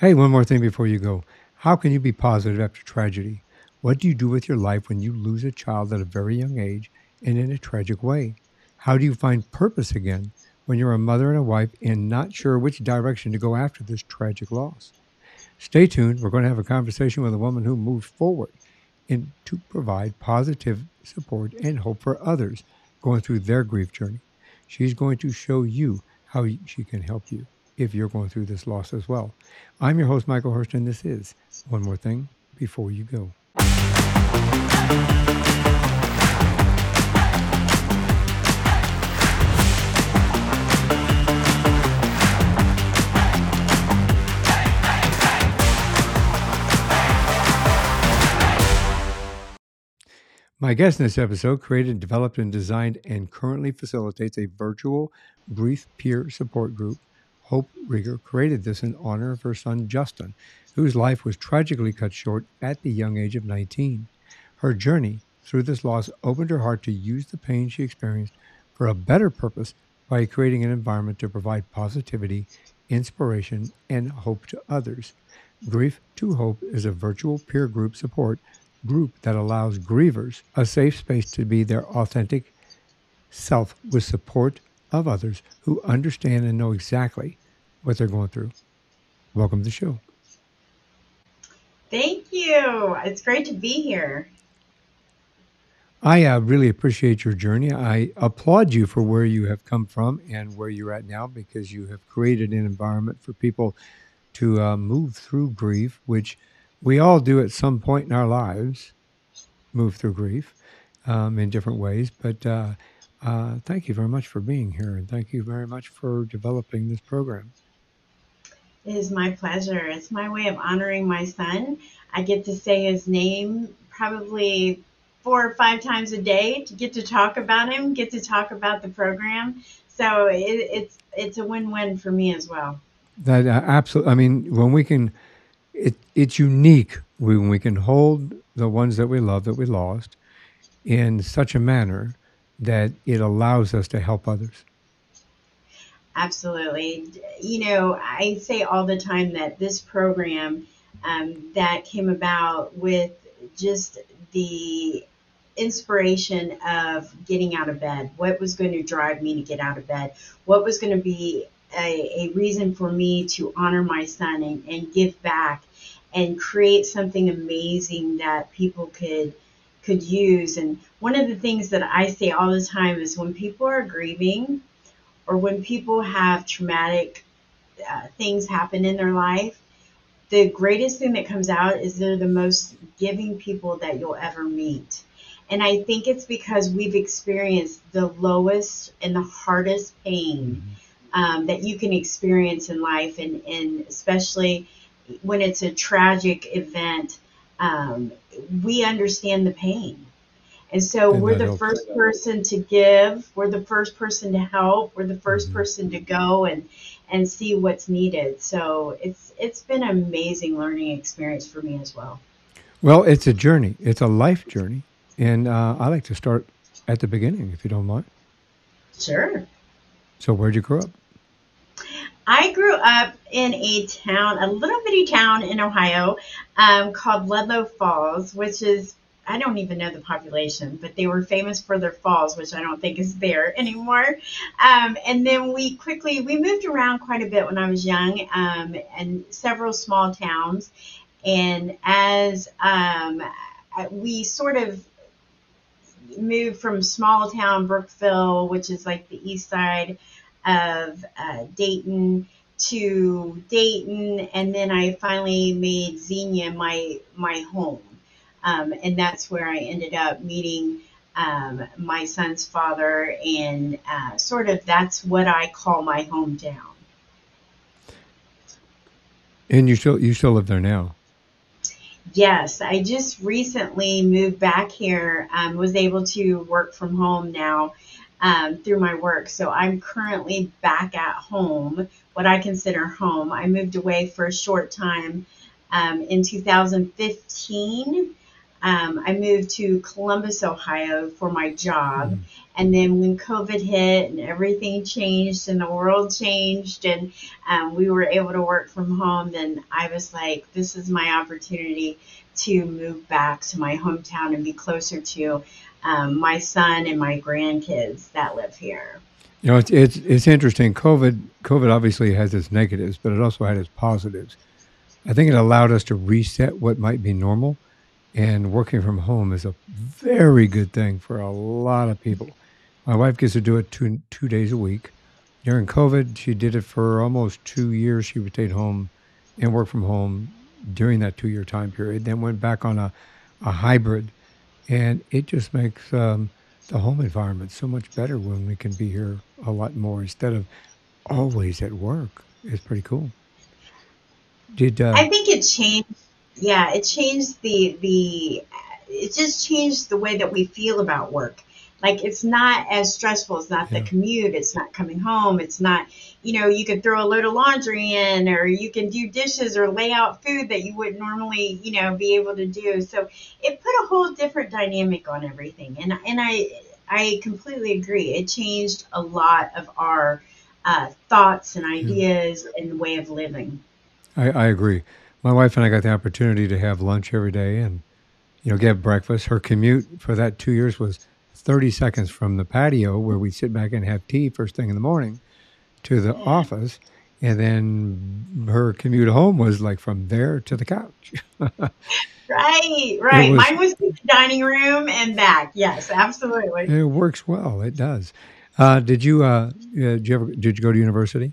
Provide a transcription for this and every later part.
Hey, one more thing before you go. How can you be positive after tragedy? What do you do with your life when you lose a child at a very young age and in a tragic way? How do you find purpose again when you're a mother and a wife and not sure which direction to go after this tragic loss? Stay tuned. We're going to have a conversation with a woman who moved forward and to provide positive support and hope for others going through their grief journey. She's going to show you how she can help you if you're going through this loss as well. I'm your host, Michael Hurst, and this is One More Thing Before You Go. My guest in this episode created, developed, and designed and currently facilitates a virtual grief peer support group. Hope Rieger created this in honor of her son Justin, whose life was tragically cut short at the young age of 19. Her journey through this loss opened her heart to use the pain she experienced for a better purpose by creating an environment to provide positivity, inspiration, and hope to others. Grief to Hope is a virtual peer group support group that allows grievers a safe space to be their authentic self with support of others who understand and know exactly what they're going through. Welcome to the show. Thank you. It's great to be here. I uh, really appreciate your journey. I applaud you for where you have come from and where you're at now because you have created an environment for people to uh, move through grief, which we all do at some point in our lives move through grief um, in different ways. But uh, uh, thank you very much for being here, and thank you very much for developing this program. It is my pleasure. It's my way of honoring my son. I get to say his name probably four or five times a day to get to talk about him, get to talk about the program. So it, it's it's a win-win for me as well. That uh, absolutely. I mean, when we can it, it's unique when we can hold the ones that we love that we lost in such a manner that it allows us to help others. Absolutely. You know, I say all the time that this program um, that came about with just the inspiration of getting out of bed, what was going to drive me to get out of bed, what was going to be a, a reason for me to honor my son and, and give back and create something amazing that people could could use. And one of the things that I say all the time is when people are grieving or when people have traumatic uh, things happen in their life, the greatest thing that comes out is they're the most giving people that you'll ever meet. And I think it's because we've experienced the lowest and the hardest pain mm-hmm um, that you can experience in life, and, and especially when it's a tragic event, um, we understand the pain. And so and we're the first person to give, we're the first person to help, we're the 1st mm-hmm. person to go and and see what's needed. So it's it's been an amazing learning experience for me as well. Well, it's a journey. It's a life journey, and uh, I like to start at the beginning, if you don't mind. Sure. So, where'd you grow up? I grew up in a town, a little bitty town in Ohio um, called Ludlow Falls, which is, I don't even know the population, but they were famous for their falls, which I don't think is there anymore. Um, and then we quickly, we moved around quite a bit when I was young um, and several small towns. And as um, we sort of moved from small town Brookville, which is like the east side, of uh, Dayton to Dayton, and then I finally made Xenia my my home, um, and that's where I ended up meeting um, my son's father, and uh, sort of that's what I call my hometown. And you still you still live there now. Yes, I just recently moved back here. Um, was able to work from home now, um, through my work. So I'm currently back at home, what I consider home. I moved away for a short time um, in 2015 um, I moved to Columbus, Ohio for my job. Mm. And then when COVID hit and everything changed and the world changed and um, we were able to work from home, then I was like, this is my opportunity to move back to my hometown and be closer to um, my son and my grandkids that live here. You know, it's, it's it's interesting. COVID COVID obviously has its negatives, but it also had its positives. I think it allowed us to reset what might be normal and working from home is a very good thing for a lot of people. My wife gets to do it two two days a week. During COVID, she did it for almost two years. She would stay home and work from home during that two year time period. Then went back on a, a hybrid, and it just makes um, the home environment so much better when we can be here a lot more instead of always at work. It's pretty cool. Did uh, I think it changed yeah, it changed the the it just changed the way that we feel about work. Like it's not as stressful. It's not yeah. the commute. It's not coming home. It's not, you know, you can throw a load of laundry in or you can do dishes or lay out food that you wouldn't normally, you know, be able to do. So it put a whole different dynamic on everything. And and I I completely agree. It changed a lot of our uh, thoughts and ideas yeah. and the way of living. I, I agree my wife and I got the opportunity to have lunch every day and you know get breakfast. Her commute for that two years was 30 seconds from the patio where we sit back and have tea first thing in the morning to the office. And then her commute home was like from there to the couch. right, right. Was, Mine was the dining room and back. Yes, absolutely. It works well. It does. Uh, did you uh, did you ever did you go to university?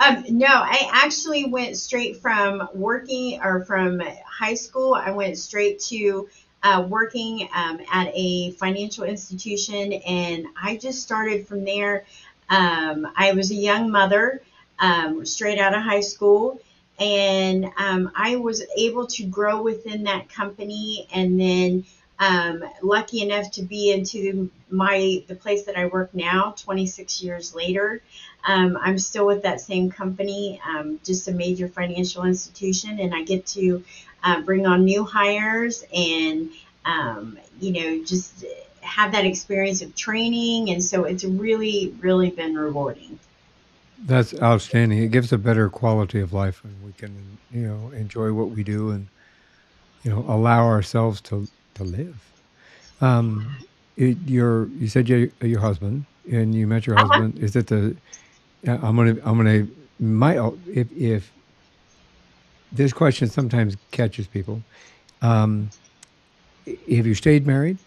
Um, no, I actually went straight from working or from high school. I went straight to uh, working um, at a financial institution, and I just started from there. Um, I was a young mother, um, straight out of high school, and um, I was able to grow within that company, and then um, lucky enough to be into my the place that I work now 26 years later. Um, I'm still with that same company, um, just a major financial institution, and I get to uh, bring on new hires and um, you know just have that experience of training, and so it's really really been rewarding. That's outstanding. It gives a better quality of life, and we can you know enjoy what we do and you know allow ourselves to to live. Um, it, your you said your your husband and you met your uh-huh. husband. Is it the? I'm gonna I'm gonna my if if this question sometimes catches people. Um, have you stayed married?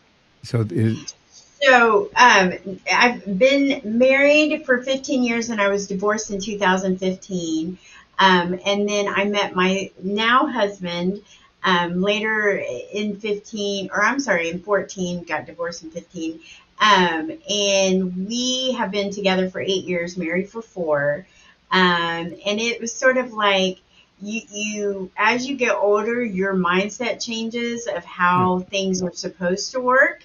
So is, so um, I've been married for 15 years and I was divorced in 2015. Um, and then I met my now husband um, later in 15, or I'm sorry, in 14, got divorced in 15. Um, and we have been together for eight years, married for four. Um, and it was sort of like you, you, as you get older, your mindset changes of how things are supposed to work.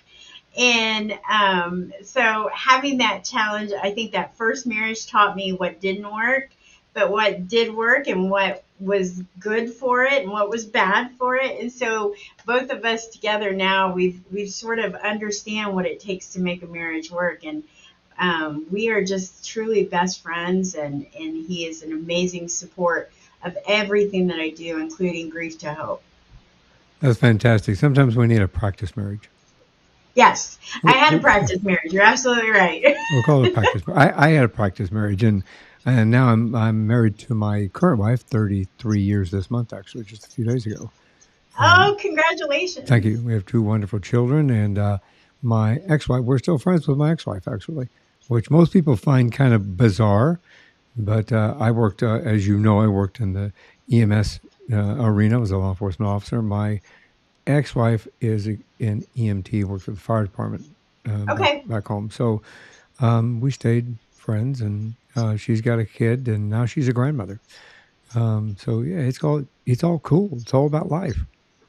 And um, so having that challenge, I think that first marriage taught me what didn't work but what did work and what was good for it and what was bad for it. And so both of us together now we've we've sort of understand what it takes to make a marriage work and um, we are just truly best friends and and he is an amazing support of everything that I do, including grief to hope. That's fantastic. Sometimes we need a practice marriage. Yes, I had a practice marriage. You're absolutely right. we'll call it a practice. I, I had a practice marriage, and and now I'm I'm married to my current wife, 33 years this month, actually, just a few days ago. Um, oh, congratulations! Thank you. We have two wonderful children, and uh, my ex-wife. We're still friends with my ex-wife, actually, which most people find kind of bizarre. But uh, I worked, uh, as you know, I worked in the EMS uh, arena. I was a law enforcement officer. My ex-wife is an EMT, worked for the fire department uh, okay. back, back home. So um, we stayed friends and uh, she's got a kid, and now she's a grandmother. Um, so yeah, it's all it's all cool. It's all about life.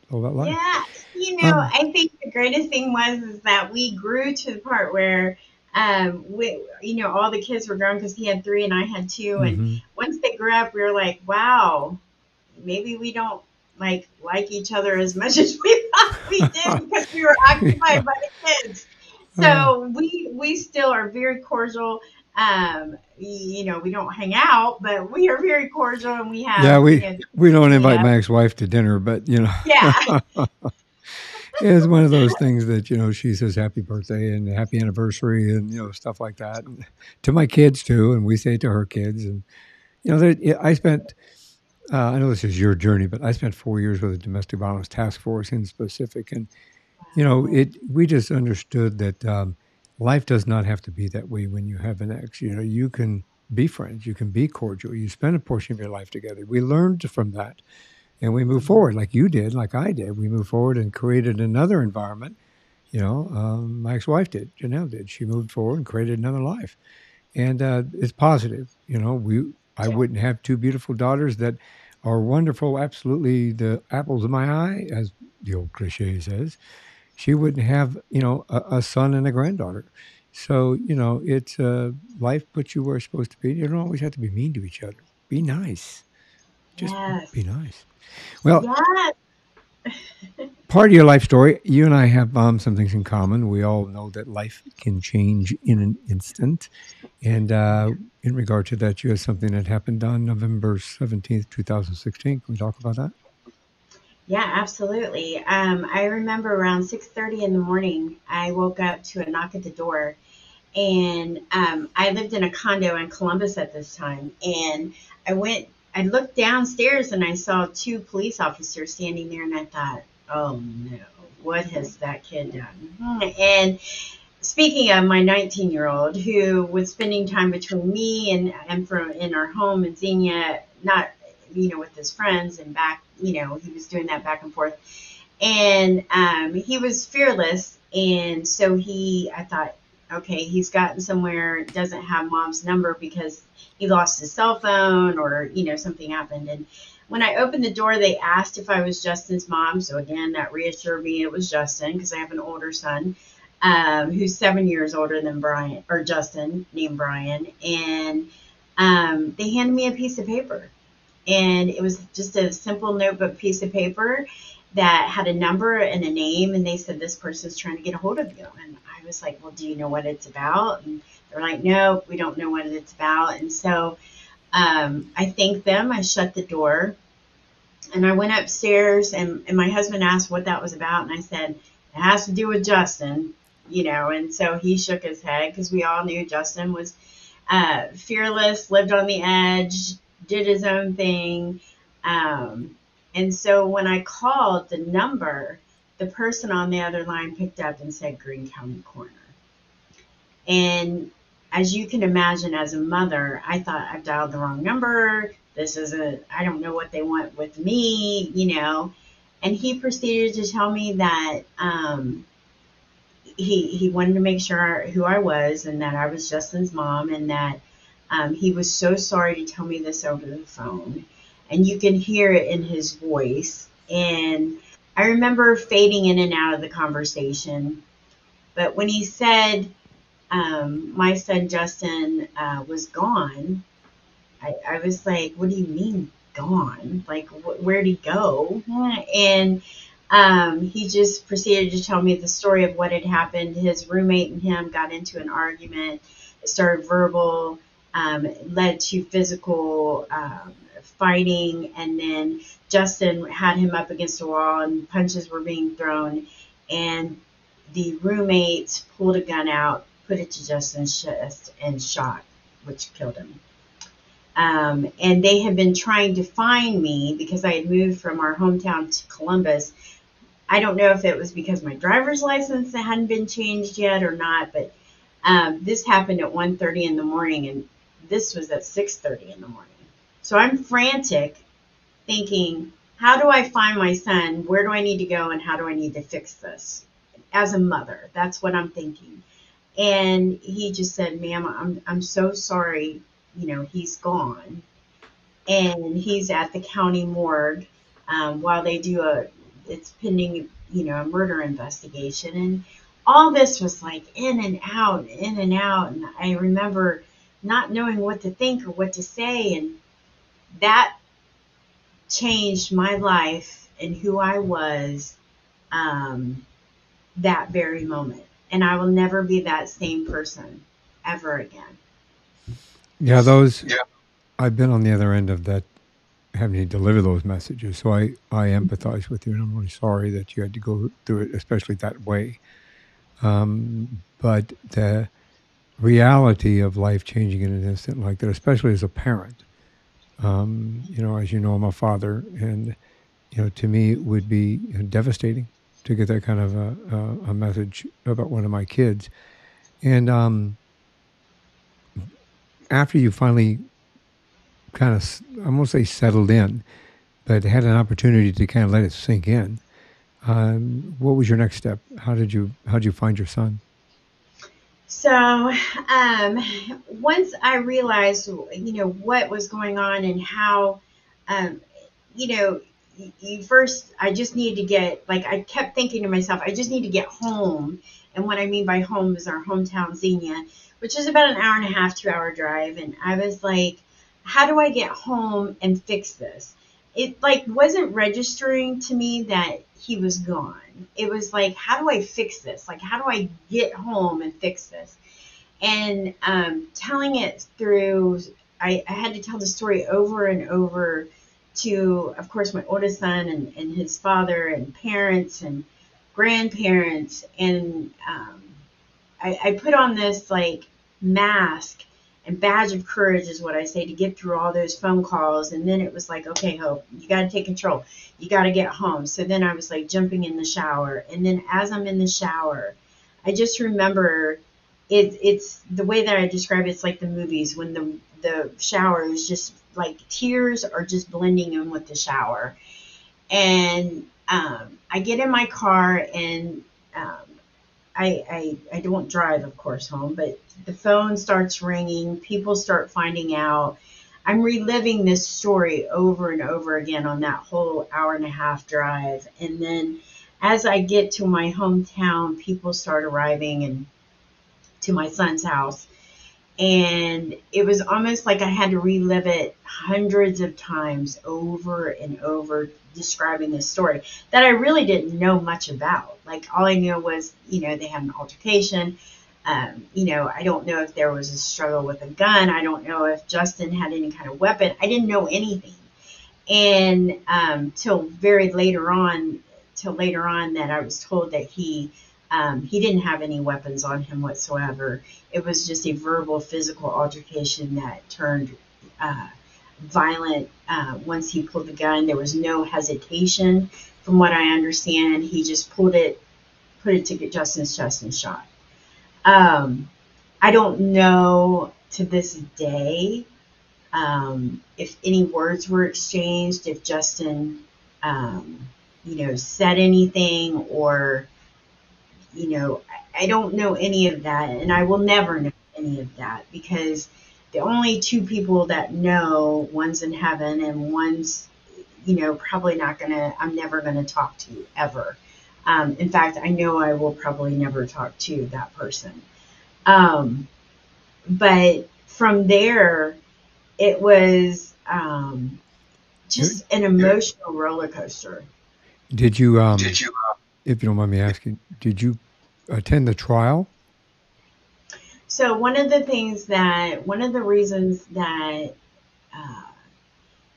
It's all about life. Yeah, you know, um, I think the greatest thing was is that we grew to the part where um, we, you know, all the kids were grown because he had three and I had 2 mm-hmm. And once they grew up, we were like, wow, maybe we don't like like each other as much as we thought we did because we were occupied by the kids. So we we still are very cordial. Um, you know, we don't hang out, but we are very cordial, and we have. Yeah, we know, we don't invite yeah. my ex-wife to dinner, but you know, yeah, it's one of those things that you know she says happy birthday and happy anniversary and you know stuff like that and to my kids too, and we say it to her kids, and you know, I spent. Uh, I know this is your journey, but I spent four years with the domestic violence task force in specific, and you know, it. We just understood that um, life does not have to be that way when you have an ex. You know, you can be friends, you can be cordial, you spend a portion of your life together. We learned from that, and we move forward, like you did, like I did. We moved forward and created another environment. You know, um, my ex-wife did, Janelle did. She moved forward and created another life, and uh, it's positive. You know, we. I wouldn't have two beautiful daughters that are wonderful, absolutely the apples of my eye, as the old cliche says she wouldn't have you know a, a son and a granddaughter. So you know it's uh, life puts you where it's supposed to be. You don't always have to be mean to each other. Be nice. Just yes, be nice. Well yes. part of your life story you and i have um, some things in common. We all know that life can change in an instant. And uh, in regard to that you had something that happened on november 17th 2016 can we talk about that Yeah, absolutely. Um, I remember around 6:30 in the morning, I woke up to a knock at the door, and um, I lived in a condo in Columbus at this time. And I went, I looked downstairs and I saw two police officers standing there, and I thought, oh no, what has that kid done? And speaking of my 19 year old who was spending time between me and and from in our home in Xenia, not you know with his friends and back, you know he was doing that back and forth, and um, he was fearless, and so he I thought. Okay, he's gotten somewhere, doesn't have mom's number because he lost his cell phone or, you know, something happened. And when I opened the door, they asked if I was Justin's mom. So again, that reassured me it was Justin because I have an older son um, who's seven years older than Brian or Justin, named Brian, and um, they handed me a piece of paper, and it was just a simple notebook piece of paper that had a number and a name, and they said this person's trying to get a hold of you, and I was like, well, do you know what it's about? And they're like, no, we don't know what it's about, and so um, I thanked them. I shut the door, and I went upstairs, and, and my husband asked what that was about, and I said it has to do with Justin you know, and so he shook his head because we all knew Justin was uh, fearless, lived on the edge, did his own thing. Um, and so when I called the number, the person on the other line picked up and said Greene County Coroner. And as you can imagine, as a mother, I thought I've dialed the wrong number. This is a, I don't know what they want with me, you know. And he proceeded to tell me that um, he he wanted to make sure who I was and that I was Justin's mom and that um, he was so sorry to tell me this over the phone. And you can hear it in his voice. And I remember fading in and out of the conversation. But when he said um, my son Justin uh, was gone, I, I was like, what do you mean gone? Like, wh- where'd he go? And um, he just proceeded to tell me the story of what had happened. His roommate and him got into an argument. It started verbal, um, led to physical um, fighting, and then Justin had him up against the wall, and punches were being thrown. And the roommates pulled a gun out, put it to Justin's chest, and shot, which killed him. Um, and they had been trying to find me because I had moved from our hometown to Columbus I don't know if it was because my driver's license hadn't been changed yet or not, but um, this happened at 1.30 in the morning, and this was at 6.30 in the morning. So I'm frantic, thinking, how do I find my son? Where do I need to go, and how do I need to fix this? As a mother, that's what I'm thinking. And he just said, ma'am, I'm, I'm so sorry, you know, he's gone. And he's at the county morgue um, while they do a it's pending, you know, a murder investigation. And all this was like in and out, in and out. And I remember not knowing what to think or what to say. And that changed my life and who I was um, that very moment. And I will never be that same person ever again. Yeah, those. Yeah. I've been on the other end of that, having to deliver those messages. So I, I empathize with you, and I'm really sorry that you had to go through it, especially that way. Um, but the reality of life changing in an instant like that, especially as a parent, um, you know, as you know, I'm a father, and you know, to me, it would be devastating to get that kind of a, a, a message about one of my kids. And um, after you finally kind of, I won't say settled in, but had an opportunity to kind of let it sink in, um, what was your next step? How did you how did you find your son? So, um, once I realized, you know, what was going on and how, um, you know, you first, I just needed to get, like, I kept thinking to myself, I just need to get home. And what I mean by home is our hometown, Xenia, which is about an hour and a half, two hour drive. And I was like, how do I get home and fix this? It like wasn't registering to me that he was gone. It was like, how do I fix this? Like, how do I get home and fix this? And um, telling it through, I, I had to tell the story over and over to, of course, my oldest son and, and his father and parents and grandparents. And um, I, I put on this like mask and badge of courage is what I say to get through all those phone calls. And then it was like, okay, Hope, you got to take control. You got to get home. So then I was like jumping in the shower. And then as I'm in the shower, I just remember it, it's the way that I describe it, it's like the movies when the, the shower is just like tears are just blending in with the shower. And um, I get in my car and um, I, I I don't drive, of course, home, but the phone starts ringing. People start finding out. I'm reliving this story over and over again on that whole hour and a half drive. And then as I get to my hometown, people start arriving and to my son's house. And it was almost like I had to relive it hundreds of times over and over, describing this story that I really didn't know much about. Like, all I knew was, you know, they had an altercation. Um, you know, I don't know if there was a struggle with a gun. I don't know if Justin had any kind of weapon. I didn't know anything. And um, till very later on, till later on, that I was told that he um, he didn't have any weapons on him whatsoever. It was just a verbal, physical altercation that turned uh, violent uh, once he pulled the gun. There was no hesitation, from what I understand. He just pulled it, put it to get Justin's chest and shot. Um, I don't know to this day um, if any words were exchanged, if Justin, um, you know, said anything or you know, I, I don't know any of that, and I will never know any of that because the only two people that know, one's in heaven and one's, you know, probably not gonna, I'm never gonna talk to you ever. Um, in fact, I know I will probably never talk to that person. Um, but from there, it was um, just an emotional roller coaster. Did you, um, Did you? If you don't mind me asking, did you attend the trial? So one of the things that one of the reasons that uh,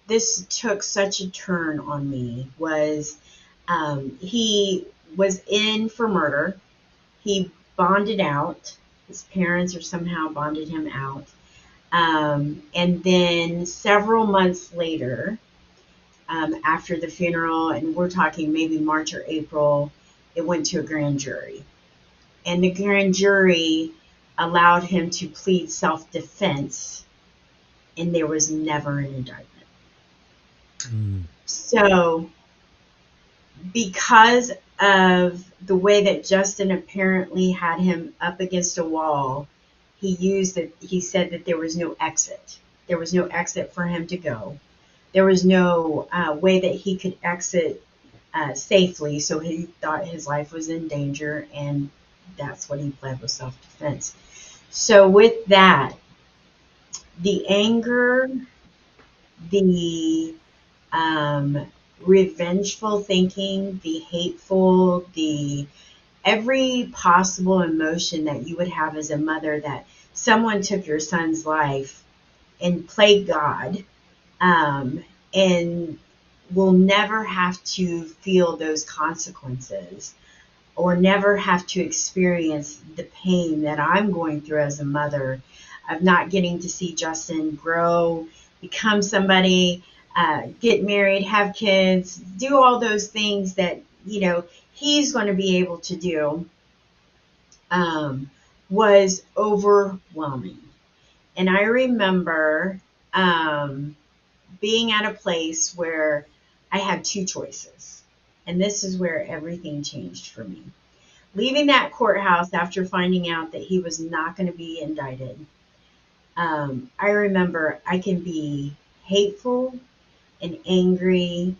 this took such a turn on me was um, he was in for murder. He bonded out. His parents or somehow bonded him out. Um, and then several months later, um, after the funeral, and we're talking maybe March or April, it went to a grand jury. And the grand jury allowed him to plead self defense, and there was never an indictment. Mm. So, because of the way that Justin apparently had him up against a wall, he used that he said that there was no exit. There was no exit for him to go. There was no uh, way that he could exit uh, safely, so he thought his life was in danger, and that's what he pled with self defense. So, with that, the anger, the um, revengeful thinking, the hateful, the every possible emotion that you would have as a mother that someone took your son's life and played God um, and will never have to feel those consequences or never have to experience the pain that I'm going through as a mother of not getting to see Justin grow, become somebody, uh, get married, have kids, do all those things that, you know, he's going to be able to do um, was overwhelming. And I remember um, being at a place where I had two choices. And this is where everything changed for me. Leaving that courthouse after finding out that he was not going to be indicted, um, I remember I can be hateful and angry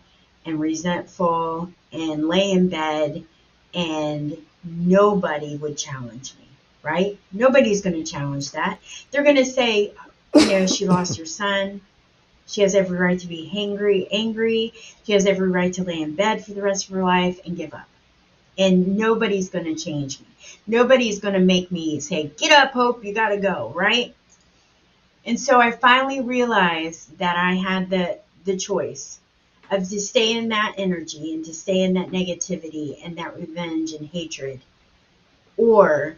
and resentful and lay in bed and nobody would challenge me, right? Nobody's going to challenge that. They're going to say, you know, she lost her son. She has every right to be angry, angry. She has every right to lay in bed for the rest of her life and give up. And nobody's going to change me. Nobody's going to make me say, get up, Hope, you got to go, right? And so I finally realized that I had the, the choice of to stay in that energy and to stay in that negativity and that revenge and hatred. Or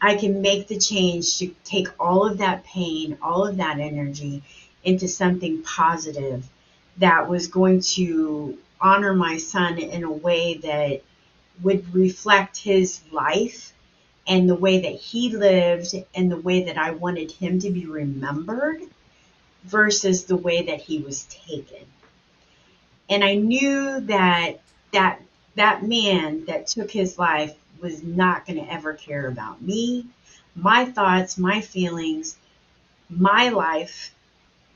I can make the change to take all of that pain, all of that energy into something positive that was going to honor my son in a way that would reflect his life and the way that he lived and the way that I wanted him to be remembered versus the way that he was taken. And I knew that that that man that took his life was not going to ever care about me, my thoughts, my feelings, my life,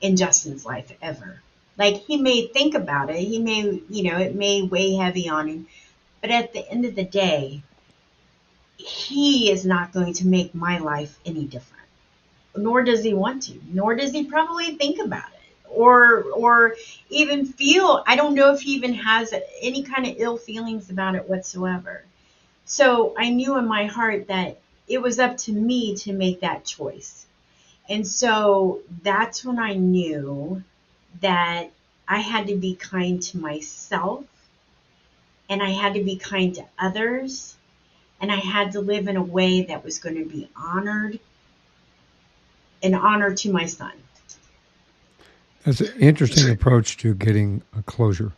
and Justin's life ever. Like he may think about it, he may, you know, it may weigh heavy on him, but at the end of the day, he is not going to make my life any different. Nor does he want to, nor does he probably think about it or or even feel I don't know if he even has any kind of ill feelings about it whatsoever. So I knew in my heart that it was up to me to make that choice. And so that's when I knew that I had to be kind to myself and I had to be kind to others and I had to live in a way that was going to be honored an honor to my son. That's an interesting approach to getting a closure.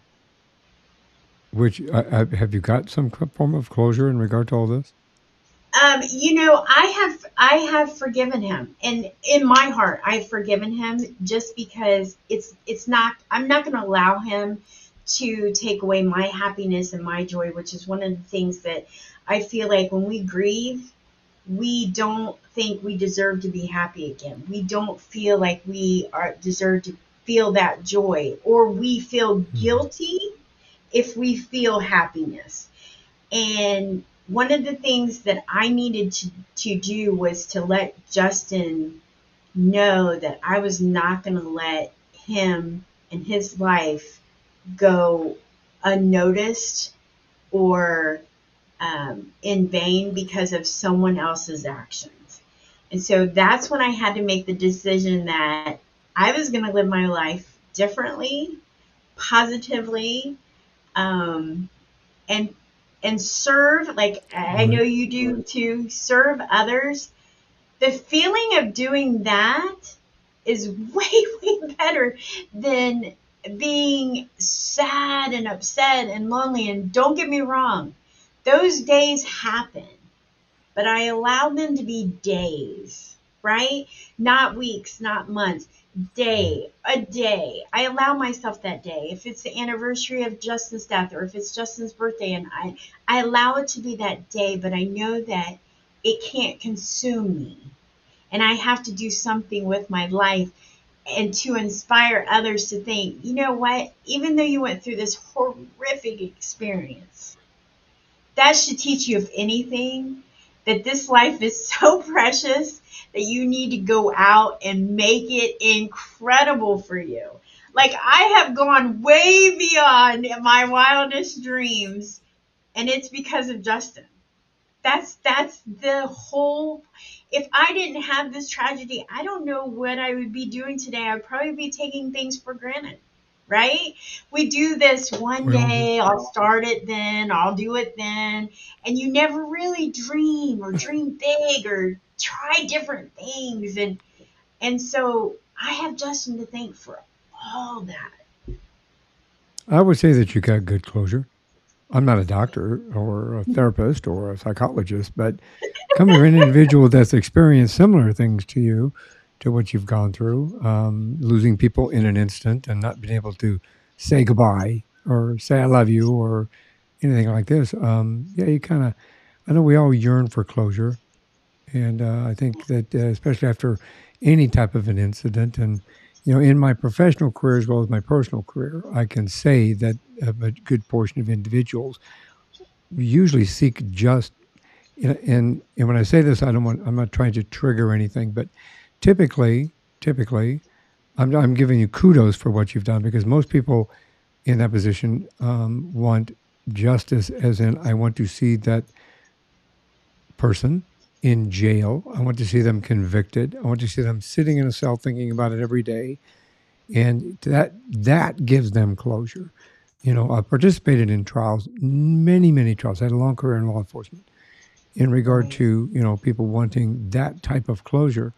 Which uh, uh, have you got some form of closure in regard to all this? Um, you know, I have I have forgiven him, and in my heart, I've forgiven him just because it's it's not. I'm not going to allow him to take away my happiness and my joy, which is one of the things that I feel like when we grieve, we don't think we deserve to be happy again. We don't feel like we are deserve to feel that joy, or we feel hmm. guilty if we feel happiness. And one of the things that I needed to, to do was to let Justin know that I was not going to let him and his life go unnoticed or um, in vain because of someone else's actions. And so that's when I had to make the decision that I was going to live my life differently, positively, um, and and serve like I mm-hmm. know you do too. Serve others. The feeling of doing that is way way better than being sad and upset and lonely. And don't get me wrong, those days happen, but I allow them to be days, right? Not weeks, not months day, a day. I allow myself that day. If it's the anniversary of Justin's death or if it's Justin's birthday and I I allow it to be that day, but I know that it can't consume me. And I have to do something with my life and to inspire others to think, you know what? Even though you went through this horrific experience, that should teach you, if anything, that this life is so precious that you need to go out and make it incredible for you. like I have gone way beyond my wildest dreams, and it's because of Justin. That's that's the whole. If I didn't have this tragedy, I don't know what I would be doing today. I'd probably be taking things for granted right? We do this one day, I'll start it then, I'll do it then, and you never really dream or dream big or try different things and and so I have Justin to thank for all that. I would say that you got good closure. I'm not a doctor or a therapist or a psychologist, but coming from an individual that's experienced similar things to you, to what you've gone through, um, losing people in an instant and not being able to say goodbye or say I love you or anything like this. Um, yeah, you kind of, I know we all yearn for closure. And uh, I think that, uh, especially after any type of an incident, and you know, in my professional career as well as my personal career, I can say that a good portion of individuals usually seek just. And, and when I say this, I don't want. I'm not trying to trigger anything, but typically, typically, I'm, I'm giving you kudos for what you've done because most people in that position um, want justice, as in, I want to see that person in jail. I want to see them convicted. I want to see them sitting in a cell thinking about it every day. And that that gives them closure. You know, I participated in trials, many, many trials. I had a long career in law enforcement in regard to, you know, people wanting that type of closure.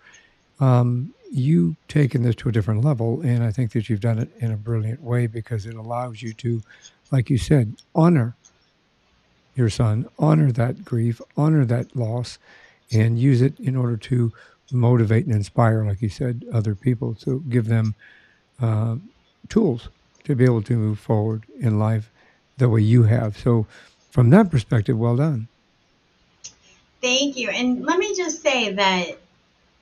Um, you taken this to a different level, and I think that you've done it in a brilliant way because it allows you to, like you said, honor your son, honor that grief, honor that loss, and use it in order to motivate and inspire, like you said, other people to give them uh, tools to be able to move forward in life the way you have. So, from that perspective, well done. Thank you. And let me just say that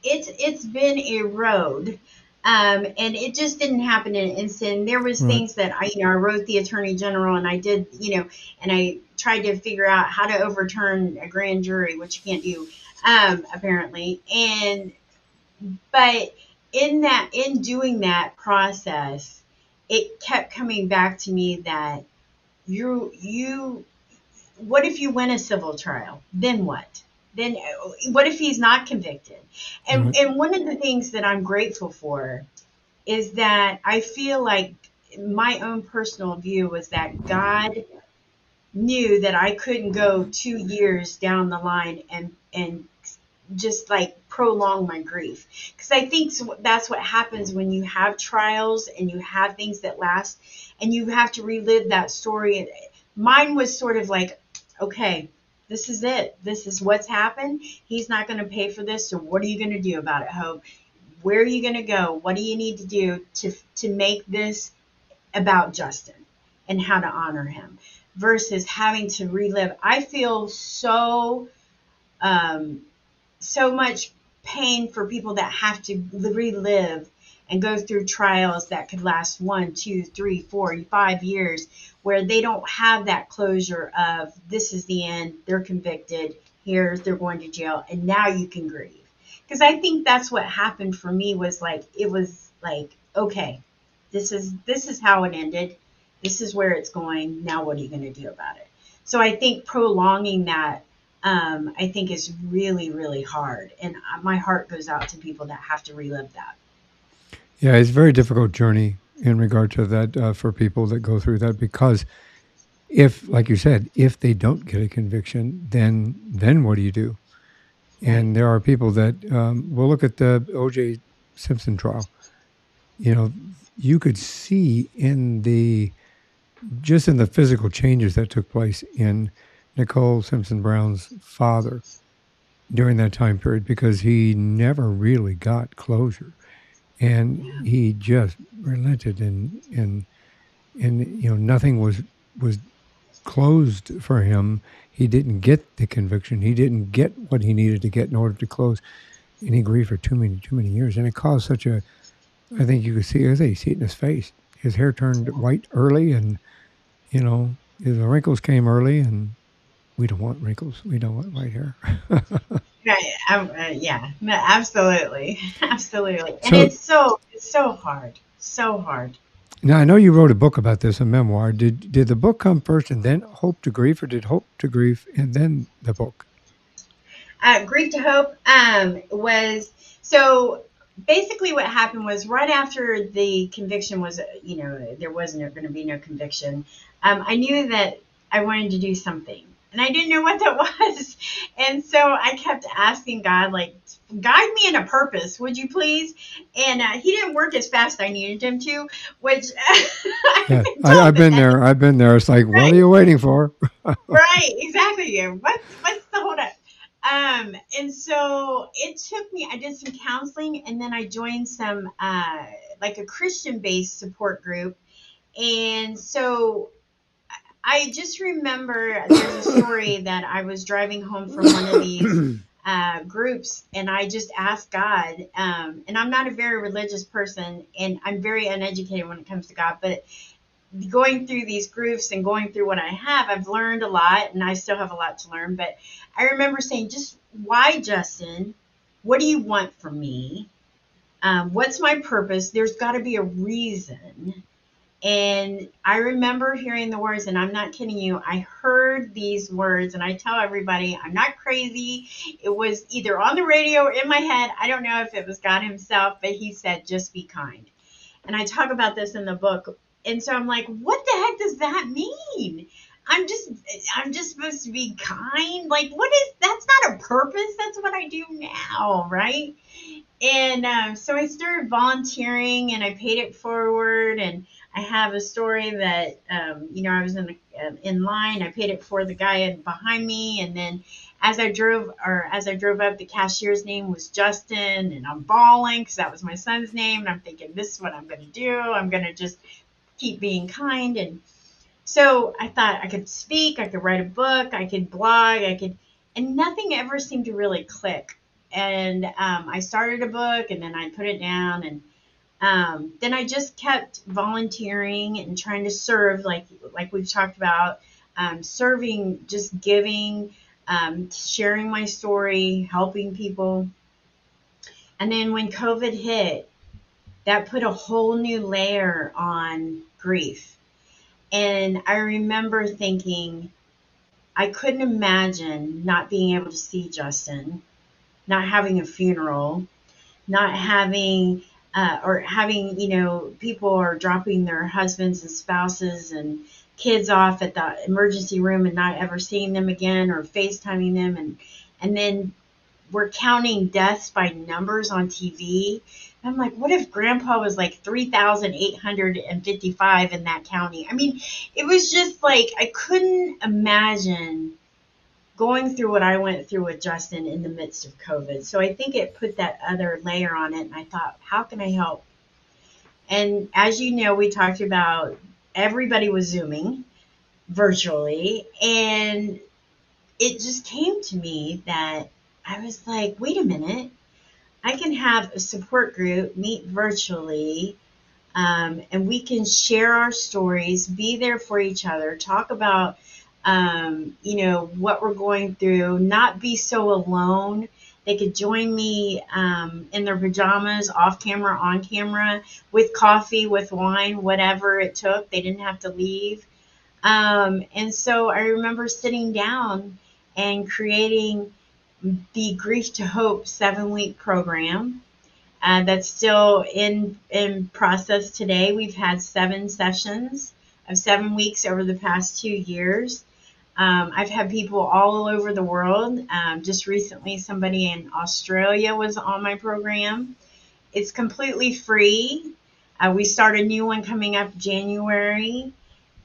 it's it's been a road. Um, and it just didn't happen in an instant. There was right. things that I, you know, I wrote the attorney general and I did, you know, and I tried to figure out how to overturn a grand jury, which you can't do, um, apparently. And, but in that, in doing that process, it kept coming back to me that you, you, what if you win a civil trial? Then what? Then what if he's not convicted? And mm-hmm. and one of the things that I'm grateful for is that I feel like my own personal view was that God knew that I couldn't go two years down the line and and just like prolong my grief because I think that's what happens when you have trials and you have things that last and you have to relive that story. Mine was sort of like, okay, this is it. This is what's happened. He's not going to pay for this. So what are you going to do about it, Hope? Where are you going to go? What do you need to do to to make this about Justin and how to honor him versus having to relive? I feel so um, so much pain for people that have to relive and go through trials that could last one, two, three, four, five years where they don't have that closure of this is the end, they're convicted, here they're going to jail, and now you can grieve. Because I think that's what happened for me was like it was like, okay, this is this is how it ended. This is where it's going. Now what are you going to do about it? So I think prolonging that um, I think is really, really hard. And my heart goes out to people that have to relive that. Yeah, it's a very difficult journey in regard to that uh, for people that go through that because if, like you said, if they don't get a conviction, then then what do you do? And there are people that um, will look at the O.J. Simpson trial. You know, you could see in the just in the physical changes that took place in Nicole Simpson Brown's father during that time period because he never really got closure and he just relented and and and you know nothing was was closed for him. He didn't get the conviction. He didn't get what he needed to get in order to close. Any grief for too many too many years. And it caused such a i think you could see as you see it in his face. His hair turned white early and you know the wrinkles came early and we don't want wrinkles. We don't want white hair Right. uh, yeah. absolutely. Absolutely. And so, it's so it's so hard. So hard. Now I know you wrote a book about this, a memoir. Did did the book come first and then Hope to Grief, or did Hope to Grief and then the book? Uh, Grief to Hope um, was so basically what happened was right after the conviction was, you know, there wasn't going to be no conviction. Um, I knew that I wanted to do something, and I didn't know what that was. And so I kept asking God, like, guide me in a purpose, would you please? And uh, he didn't work as fast as I needed him to, which yeah, I, have been there. I've been there. It's like, right. what are you waiting for? right, exactly. What, what's the hold up? Um, and so it took me, I did some counseling and then I joined some, uh, like a Christian based support group. And so I just remember there's a story that I was driving home from one of these uh, groups and I just asked God, um, and I'm not a very religious person and I'm very uneducated when it comes to God, but going through these groups and going through what I have, I've learned a lot and I still have a lot to learn. But I remember saying, just why, Justin? What do you want from me? Um, what's my purpose? There's got to be a reason. And I remember hearing the words, and I'm not kidding you. I heard these words, and I tell everybody I'm not crazy. It was either on the radio or in my head. I don't know if it was God Himself, but He said, just be kind. And I talk about this in the book and so I'm like, what the heck does that mean? I'm just I'm just supposed to be kind. Like what is that's not a purpose. That's what I do now, right? And um, so I started volunteering and I paid it forward. And I have a story that um, you know I was in uh, in line. I paid it for the guy behind me, and then as I drove or as I drove up, the cashier's name was Justin, and I'm bawling because that was my son's name. And I'm thinking, this is what I'm going to do. I'm going to just keep being kind. And so I thought I could speak, I could write a book, I could blog, I could, and nothing ever seemed to really click. And um, I started a book and then I put it down and um, then I just kept volunteering and trying to serve, like like we've talked about, um, serving, just giving, um, sharing my story, helping people. And then when COVID hit, that put a whole new layer on grief. And I remember thinking, I couldn't imagine not being able to see Justin, not having a funeral, not having, uh, or having, you know, people are dropping their husbands and spouses and kids off at the emergency room and not ever seeing them again or FaceTiming them. And, and then we're counting deaths by numbers on TV. I'm like, what if grandpa was like 3,855 in that county? I mean, it was just like, I couldn't imagine going through what I went through with Justin in the midst of COVID. So I think it put that other layer on it. And I thought, how can I help? And as you know, we talked about everybody was Zooming virtually. And it just came to me that I was like, wait a minute I can have a support group meet virtually um, and we can share our stories, be there for each other, talk about, um, you know, what we're going through, not be so alone. They could join me um, in their pajamas, off camera, on camera, with coffee, with wine, whatever it took. They didn't have to leave. Um, and so I remember sitting down and creating the Grief to Hope seven week program. Uh, that's still in in process today. We've had seven sessions of seven weeks over the past two years. Um, I've had people all over the world. Um, just recently, somebody in Australia was on my program. It's completely free. Uh, we start a new one coming up January,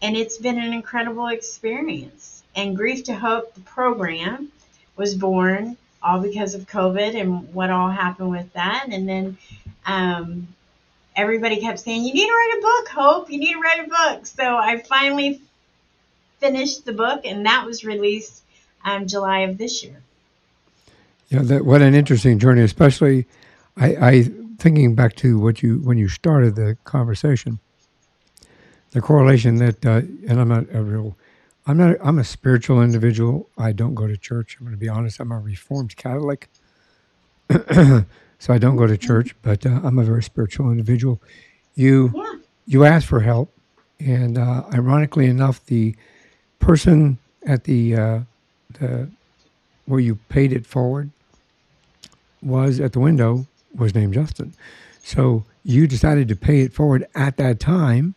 and it's been an incredible experience. And Grief to Hope, the program, was born all because of COVID and what all happened with that. And then um, everybody kept saying, You need to write a book, Hope. You need to write a book. So I finally finished the book, and that was released um, July of this year. Yeah, that, what an interesting journey, especially I, I thinking back to what you when you started the conversation, the correlation that, uh, and I'm not a real I'm not. I'm a spiritual individual. I don't go to church. I'm going to be honest. I'm a Reformed Catholic, so I don't go to church. But uh, I'm a very spiritual individual. You, Yeah. you asked for help, and uh, ironically enough, the person at the uh, the where you paid it forward was at the window was named Justin. So you decided to pay it forward at that time,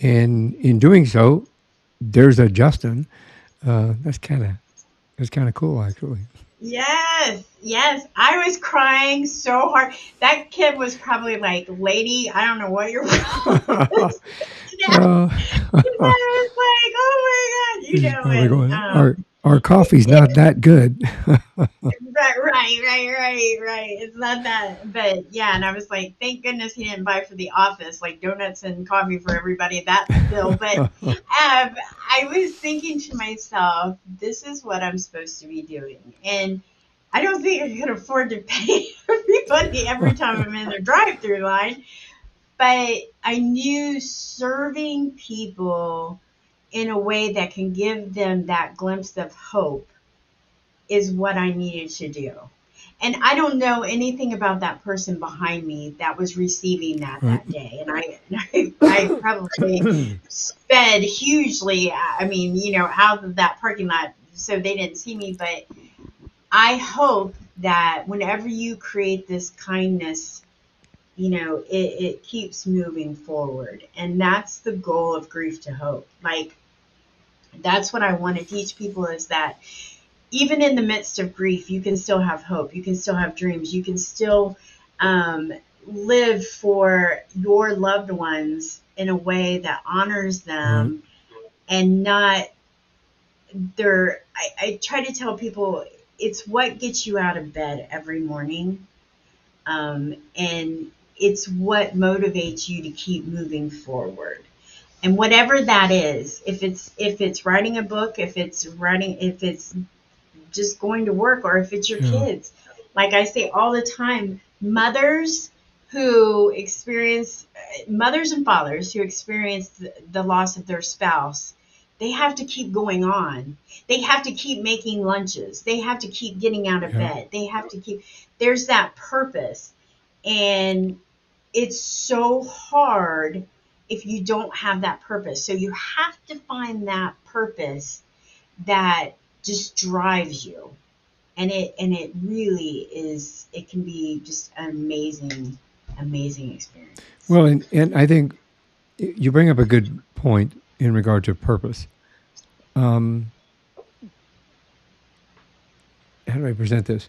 and in doing so, there's a Justin. Uh, that's kind of that's kind of cool, actually. Yes, yes. I was crying so hard. That kid was probably like, "Lady, I don't know what you're." yeah. Uh, I was like, "Oh my god," you know. And, going, um, our our coffee's not that good. right, right, right, right, right. It's not that, but yeah. And I was like, thank goodness he didn't buy for the office like donuts and coffee for everybody. That bill, but um, I was thinking to myself, this is what I'm supposed to be doing, and. I don't think I can afford to pay everybody every time I'm in the drive-through line, but I knew serving people in a way that can give them that glimpse of hope is what I needed to do. And I don't know anything about that person behind me that was receiving that that day. And I, I, I probably sped hugely, I mean, you know, out of that parking lot so they didn't see me. But I hope that whenever you create this kindness you know, it, it keeps moving forward. And that's the goal of Grief to Hope. Like, that's what I want to teach people is that even in the midst of grief, you can still have hope. You can still have dreams. You can still um, live for your loved ones in a way that honors them mm-hmm. and not their. I, I try to tell people it's what gets you out of bed every morning. Um, and it's what motivates you to keep moving forward. And whatever that is if it's if it's writing a book if it's writing if it's just going to work or if it's your yeah. kids. Like i say all the time mothers who experience mothers and fathers who experience the, the loss of their spouse they have to keep going on. They have to keep making lunches. They have to keep getting out of yeah. bed. They have to keep there's that purpose. And it's so hard if you don't have that purpose. So you have to find that purpose that just drives you. And it and it really is it can be just an amazing amazing experience. Well, and, and I think you bring up a good point in regard to purpose. Um, how do I present this?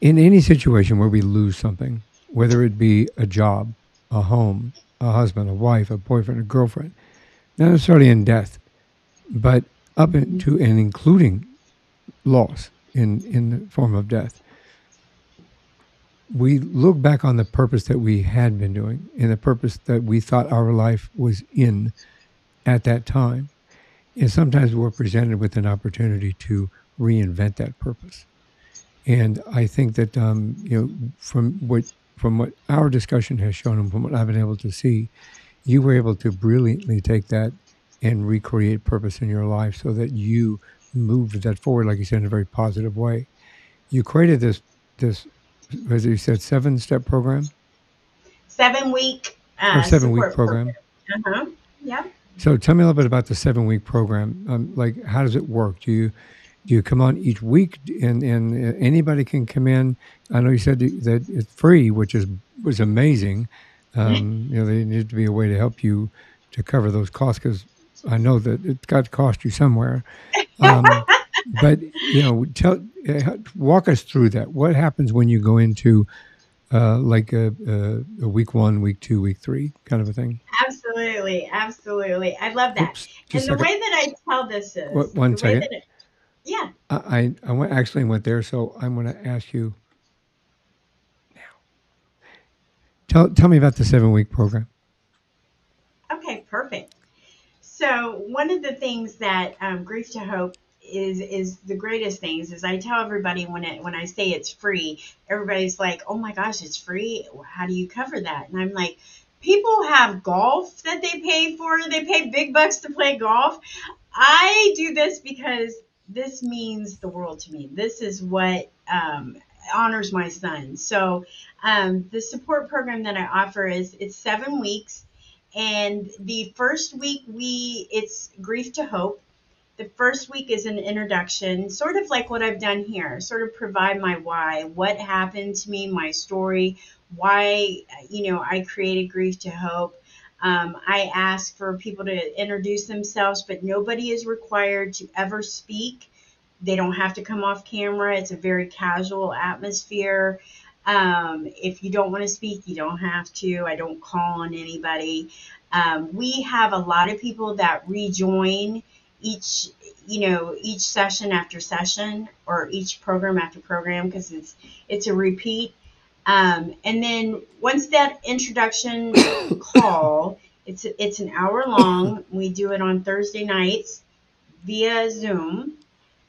In any situation where we lose something, whether it be a job, a home, a husband, a wife, a boyfriend, a girlfriend, not necessarily in death, but up to and including loss in, in the form of death. We look back on the purpose that we had been doing and the purpose that we thought our life was in at that time. And sometimes we're presented with an opportunity to reinvent that purpose. And I think that um, you know from what from what our discussion has shown and from what I've been able to see, you were able to brilliantly take that and recreate purpose in your life so that you moved that forward, like you said, in a very positive way. You created this this as you said, seven step program. Seven week. Uh, or seven week program. program. Uh huh. Yeah. So tell me a little bit about the seven week program. Um, like, how does it work? Do you you come on each week? And, and anybody can come in. I know you said that it's free which is was amazing. Um, you know there needs to be a way to help you to cover those costs because i know that it's got to cost you somewhere. Um, but you know tell uh, walk us through that. What happens when you go into uh, like a, a, a, week one, week two, week three kind of a thing? Absolutely, absolutely. I love that. Oops, and the way that I tell this is what, one second. Yeah. I, I went, actually went there, so I'm going to ask you now. Tell, tell me about the seven week program. Okay, perfect. So one of the things that um, Grief to Hope is is the greatest things is I tell everybody when it when I say it's free, everybody's like, "Oh my gosh, it's free! How do you cover that?" And I'm like, people have golf that they pay for. They pay big bucks to play golf. I do this because this means the world to me. This is what um, honors my son. So um, the support program that I offer is it's seven weeks, and the first week we it's grief to hope. The first week is an introduction, sort of like what I've done here, sort of provide my why, what happened to me, my story, why you know I created grief to hope. Um, I ask for people to introduce themselves, but nobody is required to ever speak. They don't have to come off camera. It's a very casual atmosphere. Um, if you don't want to speak, you don't have to. I don't call on anybody. Um, we have a lot of people that rejoin each, you know, each session after session or each program after program because it's it's a repeat. Um, and then once that introduction call, it's it's an hour long. We do it on Thursday nights via Zoom.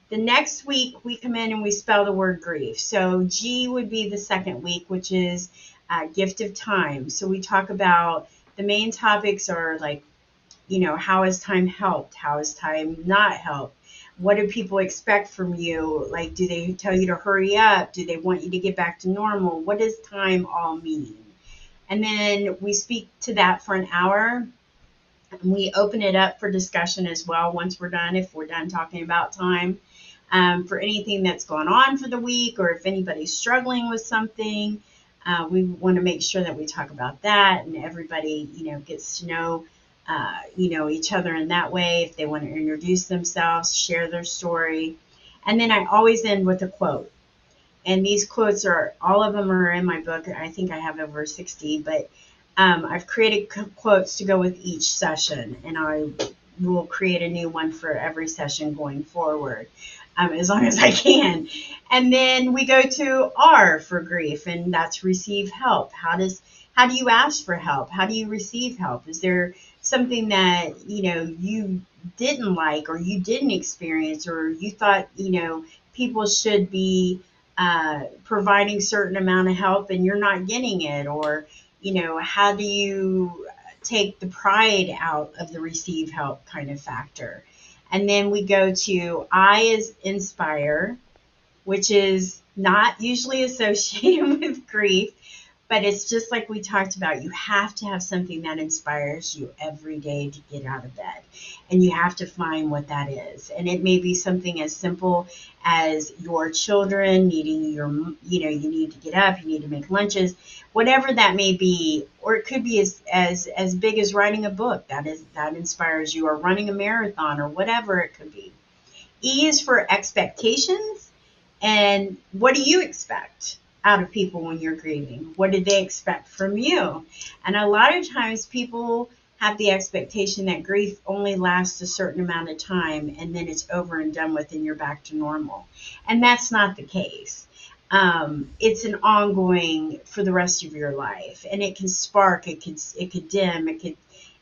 The next week, we come in and we spell the word grief. So G would be the second week, which is uh, gift of time. So we talk about the main topics are like, you know, how has time helped? How has time not helped? What do people expect from you? Like, do they tell you to hurry up? Do they want you to get back to normal? What does time all mean? And then we speak to that for an hour. And we open it up for discussion as well once we're done, if we're done talking about time um, for anything that's gone on for the week or if anybody's struggling with something. Uh, we want to make sure that we talk about that and everybody, you know, gets to know, uh, you know, each other in that way. If they want to introduce themselves, share their story. And then I always end with a quote. And these quotes are, all of them are in my book. I think I have over 60, but um, I've created quotes to go with each session. And I will create a new one for every session going forward um, as long as I can. And then we go to R for grief, and that's receive help. How does how do you ask for help? How do you receive help? Is there something that you know you didn't like or you didn't experience or you thought you know people should be uh, providing certain amount of help and you're not getting it or you know how do you take the pride out of the receive help kind of factor? And then we go to I is inspire, which is not usually associated with grief, but it's just like we talked about. You have to have something that inspires you every day to get out of bed. And you have to find what that is. And it may be something as simple as your children needing your, you know, you need to get up, you need to make lunches, whatever that may be. Or it could be as, as, as big as writing a book that is, that inspires you or running a marathon or whatever it could be. E is for expectations. And what do you expect? Out of people when you're grieving? What did they expect from you? And a lot of times people have the expectation that grief only lasts a certain amount of time and then it's over and done with and you're back to normal. And that's not the case. Um, it's an ongoing for the rest of your life and it can spark, it could, it could dim, it could,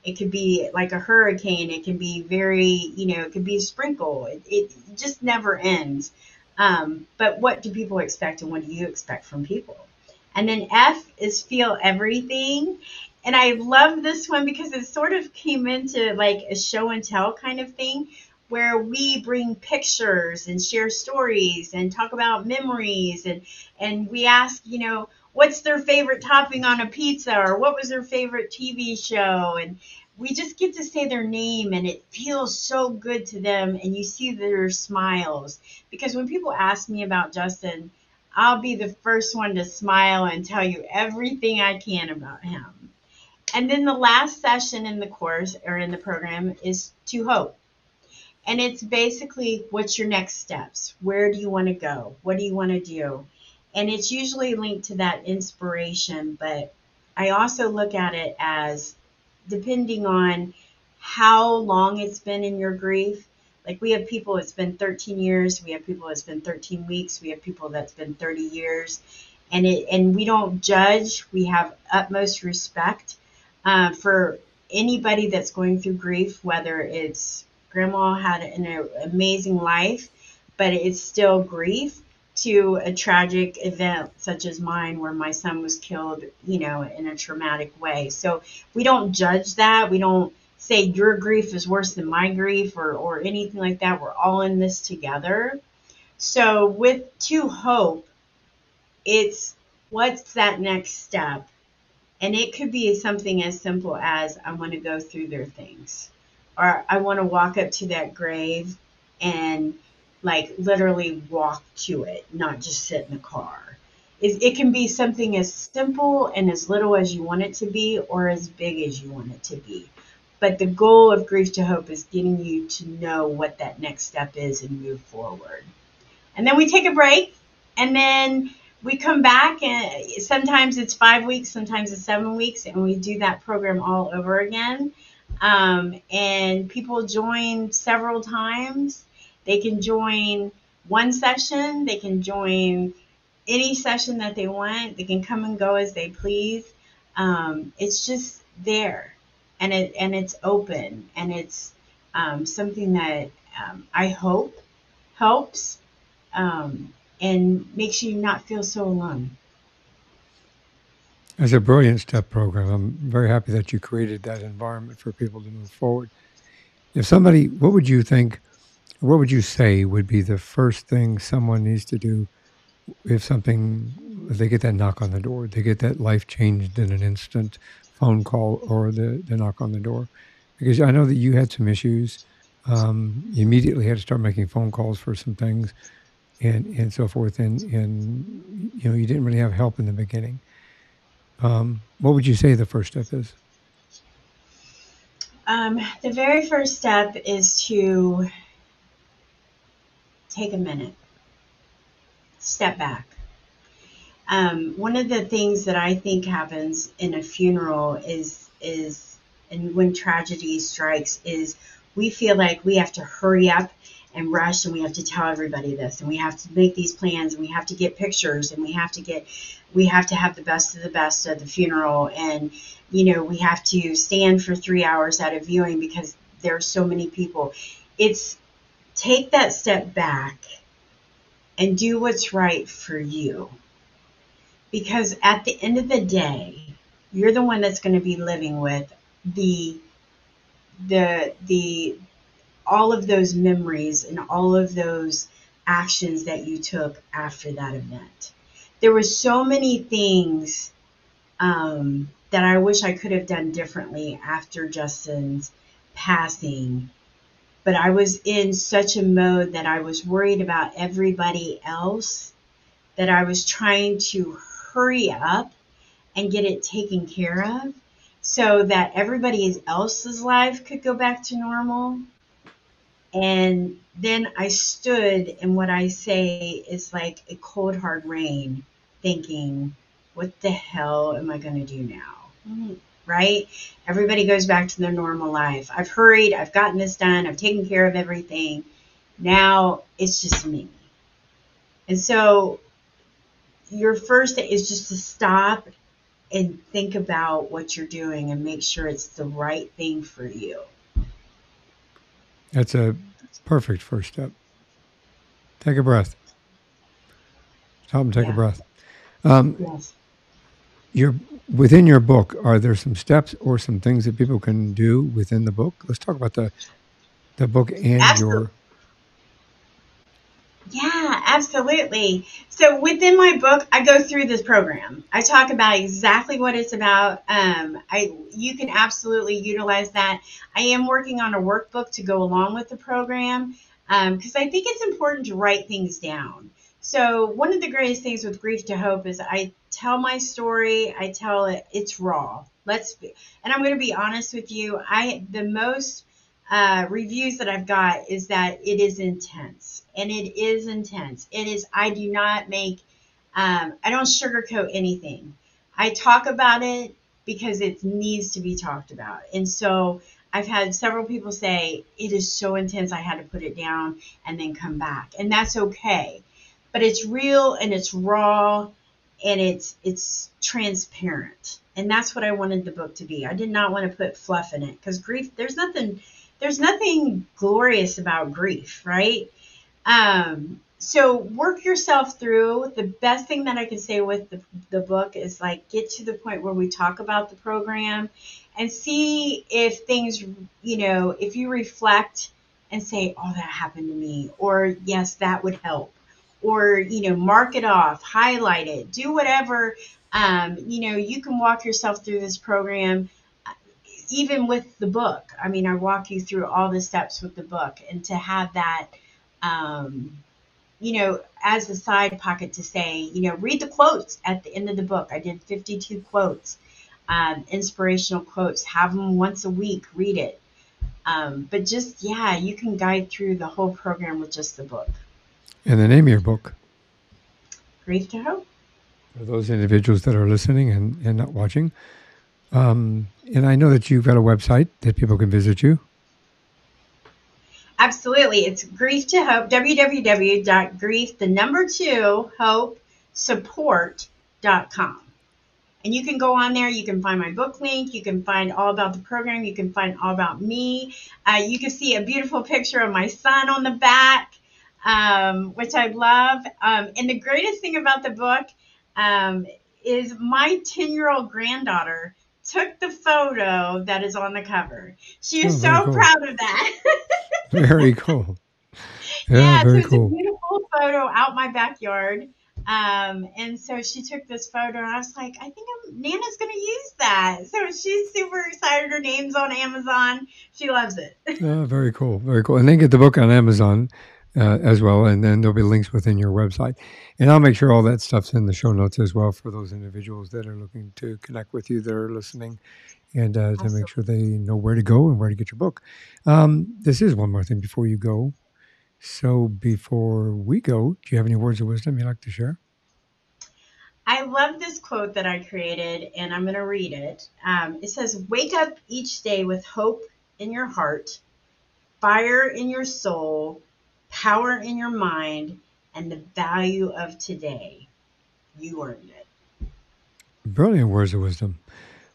it could be like a hurricane. It can be very, you know, it could be a sprinkle. It, it just never ends. Um, but what do people expect and what do you expect from people? And then F is feel everything. And I love this one because it sort of came into like a show and tell kind of thing where we bring pictures and share stories and talk about memories and and we ask, you know, what's their favorite topping on a pizza or what was their favorite TV show and we just get to say their name and it feels so good to them and you see their smiles. Because when people ask me about justin i'll be the first one to smile and tell you everything i can about him. And then the last session in the course or in the program is to hope. And it's basically what's your next steps? Where do you want to go? What do you want to do? And it's usually linked to that inspiration but i also look at it as depending on how long it's been in your grief. Like we have people it's been 13 years, we have people it's been 13 weeks, we have people that's been 30 years, and it and we don't judge. We have utmost respect uh, for anybody that's going through grief, whether it's grandma had an amazing life, but it's still grief to a tragic event such as mine where my son was killed, you know, in a traumatic way. So we don't judge that. We don't say your grief is worse than my grief or, or anything like that. We're all in this together. So with To Hope, it's what's that next step? And it could be something as simple as I want to go through their things, or I want to walk up to that grave and like literally walk to it, not just sit in the car. It, it can be something as simple and as little as you want it to be, or as big as you want it to be. But the goal of Grief to Hope is getting you to know what that next step is and move forward. And then we take a break, and then we come back, and sometimes it's five weeks, sometimes it's seven weeks, and we do that program all over again. Um, and people join several times. They can join one session, they can join any session that they want, they can come and go as they please. Um, it's just there, and it and it's open, and it's um, something that um, I hope helps um, and makes you not feel so alone. It's a brilliant step program. I'm very happy that you created that environment for people to move forward. If somebody, what would you think, what would you say would be the first thing someone needs to do if something, if they get that knock on the door, they get that life changed in an instant phone call or the, the knock on the door? Because I know that you had some issues. Um, you immediately had to start making phone calls for some things and, and so forth. And, and, you know, you didn't really have help in the beginning. Um, what would you say the first step is? Um, the very first step is to take a minute, step back. Um, one of the things that I think happens in a funeral is is and when tragedy strikes is we feel like we have to hurry up and rush and we have to tell everybody this and we have to make these plans and we have to get pictures and we have to get we have to have the best of the best at the funeral. And you know we have to stand for three hours at a viewing because there are so many people. It's take that step back and do what's right for you because at the end of the day you're the one that's going to be living with the the the all of those memories and all of those actions that you took after that event. There were so many things um, that I wish I could have done differently after Justin's passing. But I was in such a mode that I was worried about everybody else that I was trying to hurry up and get it taken care of so that everybody else's life could go back to normal and then I stood, and what I say is like a cold, hard rain, thinking, what the hell am I going to do now? Mm-hmm. Right? Everybody goes back to their normal life. I've hurried, I've gotten this done, I've taken care of everything. Now it's just me. And so your first is just to stop and think about what you're doing and make sure it's the right thing for you. That's a perfect first step. Take a breath. Help them take yeah. a breath. Um, yes. You're within your book. Are there some steps or some things that people can do within the book? Let's talk about the the book and Absolutely. your yeah, absolutely. So within my book, I go through this program. I talk about exactly what it's about. Um, I you can absolutely utilize that. I am working on a workbook to go along with the program because um, I think it's important to write things down. So one of the greatest things with Grief to Hope is I tell my story. I tell it it's raw. Let's be, and I'm going to be honest with you. I the most uh, reviews that I've got is that it is intense and it is intense. It is, I do not make, um, I don't sugarcoat anything. I talk about it because it needs to be talked about. And so I've had several people say, it is so intense, I had to put it down and then come back. And that's okay. But it's real and it's raw and it's it's transparent. And that's what I wanted the book to be. I did not want to put fluff in it because grief there's nothing there's nothing glorious about grief, right? Um, so work yourself through. The best thing that I can say with the, the book is like get to the point where we talk about the program and see if things, you know, if you reflect and say, oh, that happened to me, or yes, that would help, or you know mark it off highlight it do whatever um, you know you can walk yourself through this program uh, even with the book. I mean i walk you through all the steps with the book and to have that um, you know as a side pocket to say you know read the quotes at the end of the book. I did 52 quotes um, inspirational quotes have them once a week read it. Um, but just yeah you can guide through the whole program with just the book And the name of your book grief to hope for those individuals that are listening and, and not watching. Um, and I know that you've got a website that people can visit you. Absolutely. It's grief to hope, www.grief, the number two, hope support.com. And you can go on there. You can find my book link. You can find all about the program. You can find all about me. Uh, you can see a beautiful picture of my son on the back, um, which I love. Um, and the greatest thing about the book um, is my 10 year old granddaughter took the photo that is on the cover. She is Oh, so cool. proud of that. Very cool. yeah, Yeah, so very it's a cool. beautiful photo out my backyard. Um, and so she took this photo, and I was like, I think I'm, Nana's going to use that. So she's super excited. Her name's on Amazon. She loves it. Oh, very cool. Very cool. And then get the book on Amazon uh, as well. And then there'll be links within your website. And I'll make sure all that stuff's in the show notes as well for those individuals that are looking to connect with you that are listening and uh, to make sure they know where to go and where to get your book. Um, this is one more thing before you go. So before we go, do you have any words of wisdom you'd like to share? I love this quote that I created, and I'm going to read it. Um, it says, Wake up each day with hope in your heart, fire in your soul, power in your mind, and the value of today. You earned it. Brilliant words of wisdom.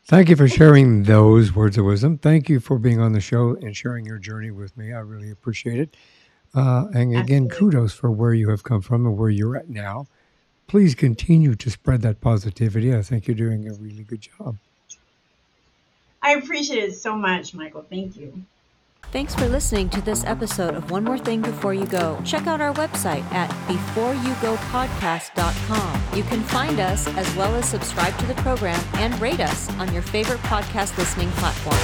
Thank you for sharing those words of wisdom. Thank you for being on the show and sharing your journey with me. I really appreciate it. Uh, and again, Absolutely. kudos for where you have come from and where you're at now. Please continue to spread that positivity. I think you're doing a really good job. I appreciate it so much, Michael. Thank you. Thanks for listening to this episode of One More Thing Before You Go. Check out our website at beforeyougopodcast.com. You can find us as well as subscribe to the program and rate us on your favorite podcast listening platform.